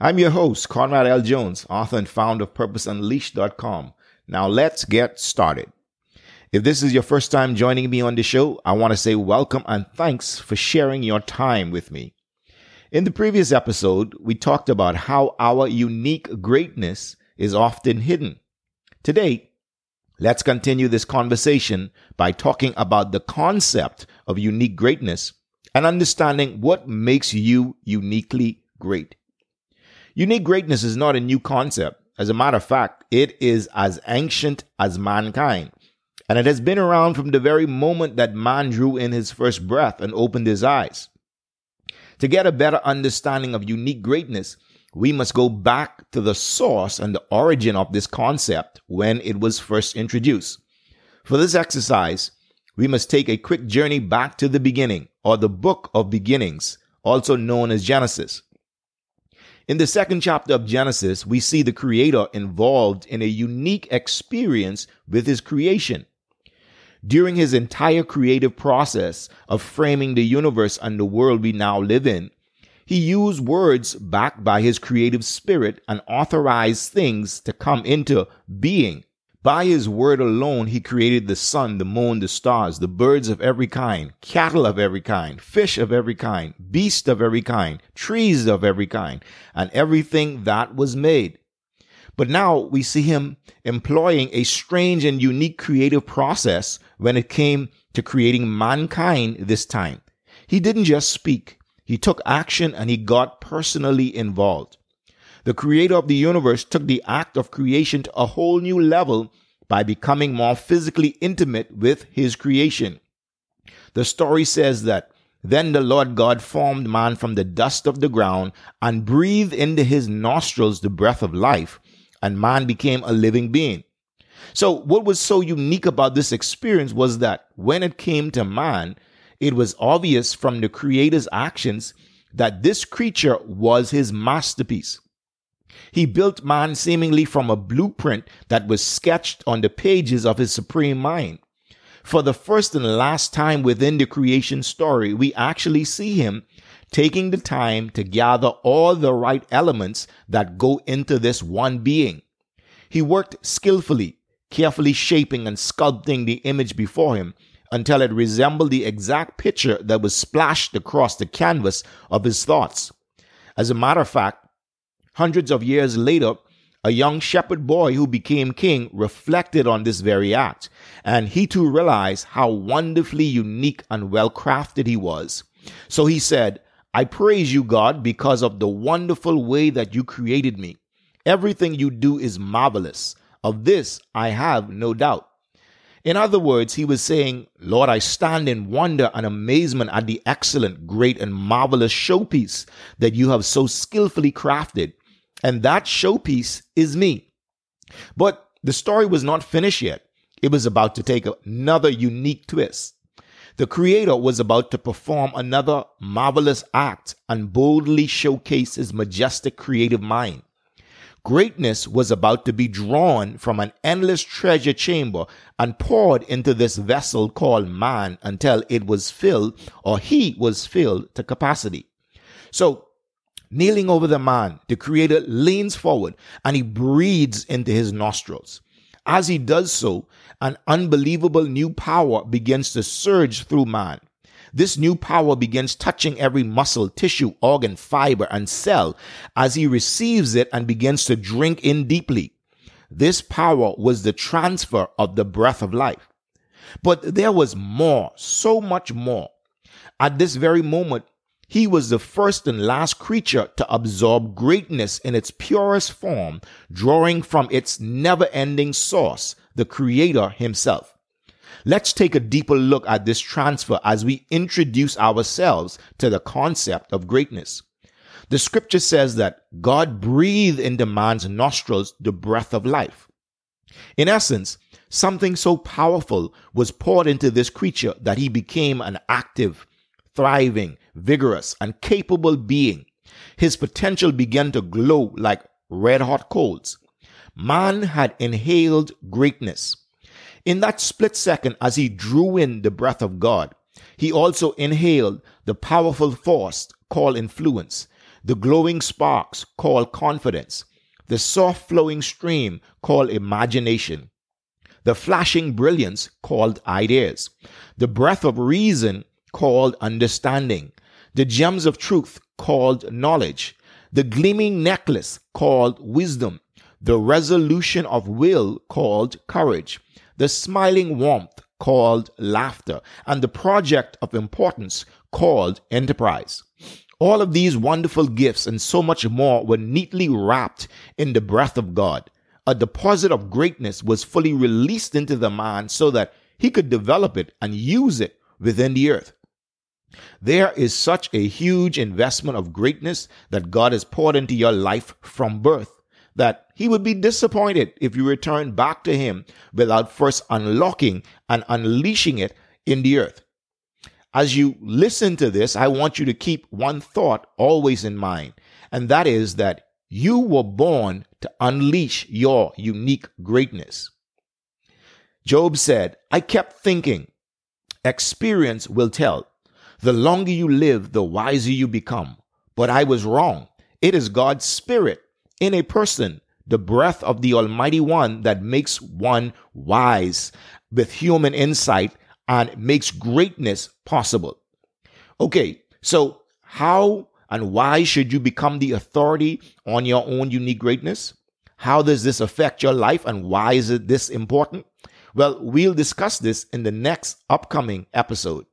I'm your host, Conrad L. Jones, author and founder of PurposeUnleashed.com. Now let's get started. If this is your first time joining me on the show, I want to say welcome and thanks for sharing your time with me. In the previous episode, we talked about how our unique greatness is often hidden. Today, let's continue this conversation by talking about the concept of unique greatness and understanding what makes you uniquely great. Unique greatness is not a new concept. As a matter of fact, it is as ancient as mankind. And it has been around from the very moment that man drew in his first breath and opened his eyes. To get a better understanding of unique greatness, we must go back to the source and the origin of this concept when it was first introduced. For this exercise, we must take a quick journey back to the beginning, or the book of beginnings, also known as Genesis. In the second chapter of Genesis, we see the Creator involved in a unique experience with His creation. During His entire creative process of framing the universe and the world we now live in, He used words backed by His creative spirit and authorized things to come into being by his word alone, he created the sun, the moon, the stars, the birds of every kind, cattle of every kind, fish of every kind, beasts of every kind, trees of every kind, and everything that was made. But now we see him employing a strange and unique creative process when it came to creating mankind this time. He didn't just speak, he took action and he got personally involved. The creator of the universe took the act of creation to a whole new level by becoming more physically intimate with his creation. The story says that then the Lord God formed man from the dust of the ground and breathed into his nostrils the breath of life, and man became a living being. So, what was so unique about this experience was that when it came to man, it was obvious from the Creator's actions that this creature was his masterpiece. He built man seemingly from a blueprint that was sketched on the pages of his supreme mind. For the first and last time within the creation story, we actually see him taking the time to gather all the right elements that go into this one being. He worked skillfully, carefully shaping and sculpting the image before him until it resembled the exact picture that was splashed across the canvas of his thoughts. As a matter of fact, Hundreds of years later, a young shepherd boy who became king reflected on this very act, and he too realized how wonderfully unique and well crafted he was. So he said, I praise you, God, because of the wonderful way that you created me. Everything you do is marvelous. Of this I have no doubt. In other words, he was saying, Lord, I stand in wonder and amazement at the excellent, great, and marvelous showpiece that you have so skillfully crafted. And that showpiece is me. But the story was not finished yet. It was about to take another unique twist. The creator was about to perform another marvelous act and boldly showcase his majestic creative mind. Greatness was about to be drawn from an endless treasure chamber and poured into this vessel called man until it was filled or he was filled to capacity. So Kneeling over the man, the Creator leans forward and he breathes into his nostrils. As he does so, an unbelievable new power begins to surge through man. This new power begins touching every muscle, tissue, organ, fiber, and cell as he receives it and begins to drink in deeply. This power was the transfer of the breath of life. But there was more, so much more. At this very moment, he was the first and last creature to absorb greatness in its purest form, drawing from its never ending source, the Creator Himself. Let's take a deeper look at this transfer as we introduce ourselves to the concept of greatness. The scripture says that God breathed into man's nostrils the breath of life. In essence, something so powerful was poured into this creature that he became an active, thriving, vigorous, and capable being. His potential began to glow like red hot coals. Man had inhaled greatness. In that split second, as he drew in the breath of God, he also inhaled the powerful force called influence. the glowing sparks called confidence, the soft flowing stream called imagination, the flashing brilliance called ideas, the breath of reason called understanding, the gems of truth called knowledge, the gleaming necklace called wisdom, the resolution of will called courage, the smiling warmth called laughter, and the project of importance called enterprise. All of these wonderful gifts and so much more were neatly wrapped in the breath of God. A deposit of greatness was fully released into the man so that he could develop it and use it within the earth. There is such a huge investment of greatness that God has poured into your life from birth that he would be disappointed if you return back to him without first unlocking and unleashing it in the earth. As you listen to this, I want you to keep one thought always in mind, and that is that you were born to unleash your unique greatness. Job said, I kept thinking, experience will tell. The longer you live, the wiser you become. But I was wrong. It is God's Spirit in a person, the breath of the Almighty One that makes one wise with human insight and makes greatness possible. Okay, so how and why should you become the authority on your own unique greatness? How does this affect your life and why is it this important? Well, we'll discuss this in the next upcoming episode.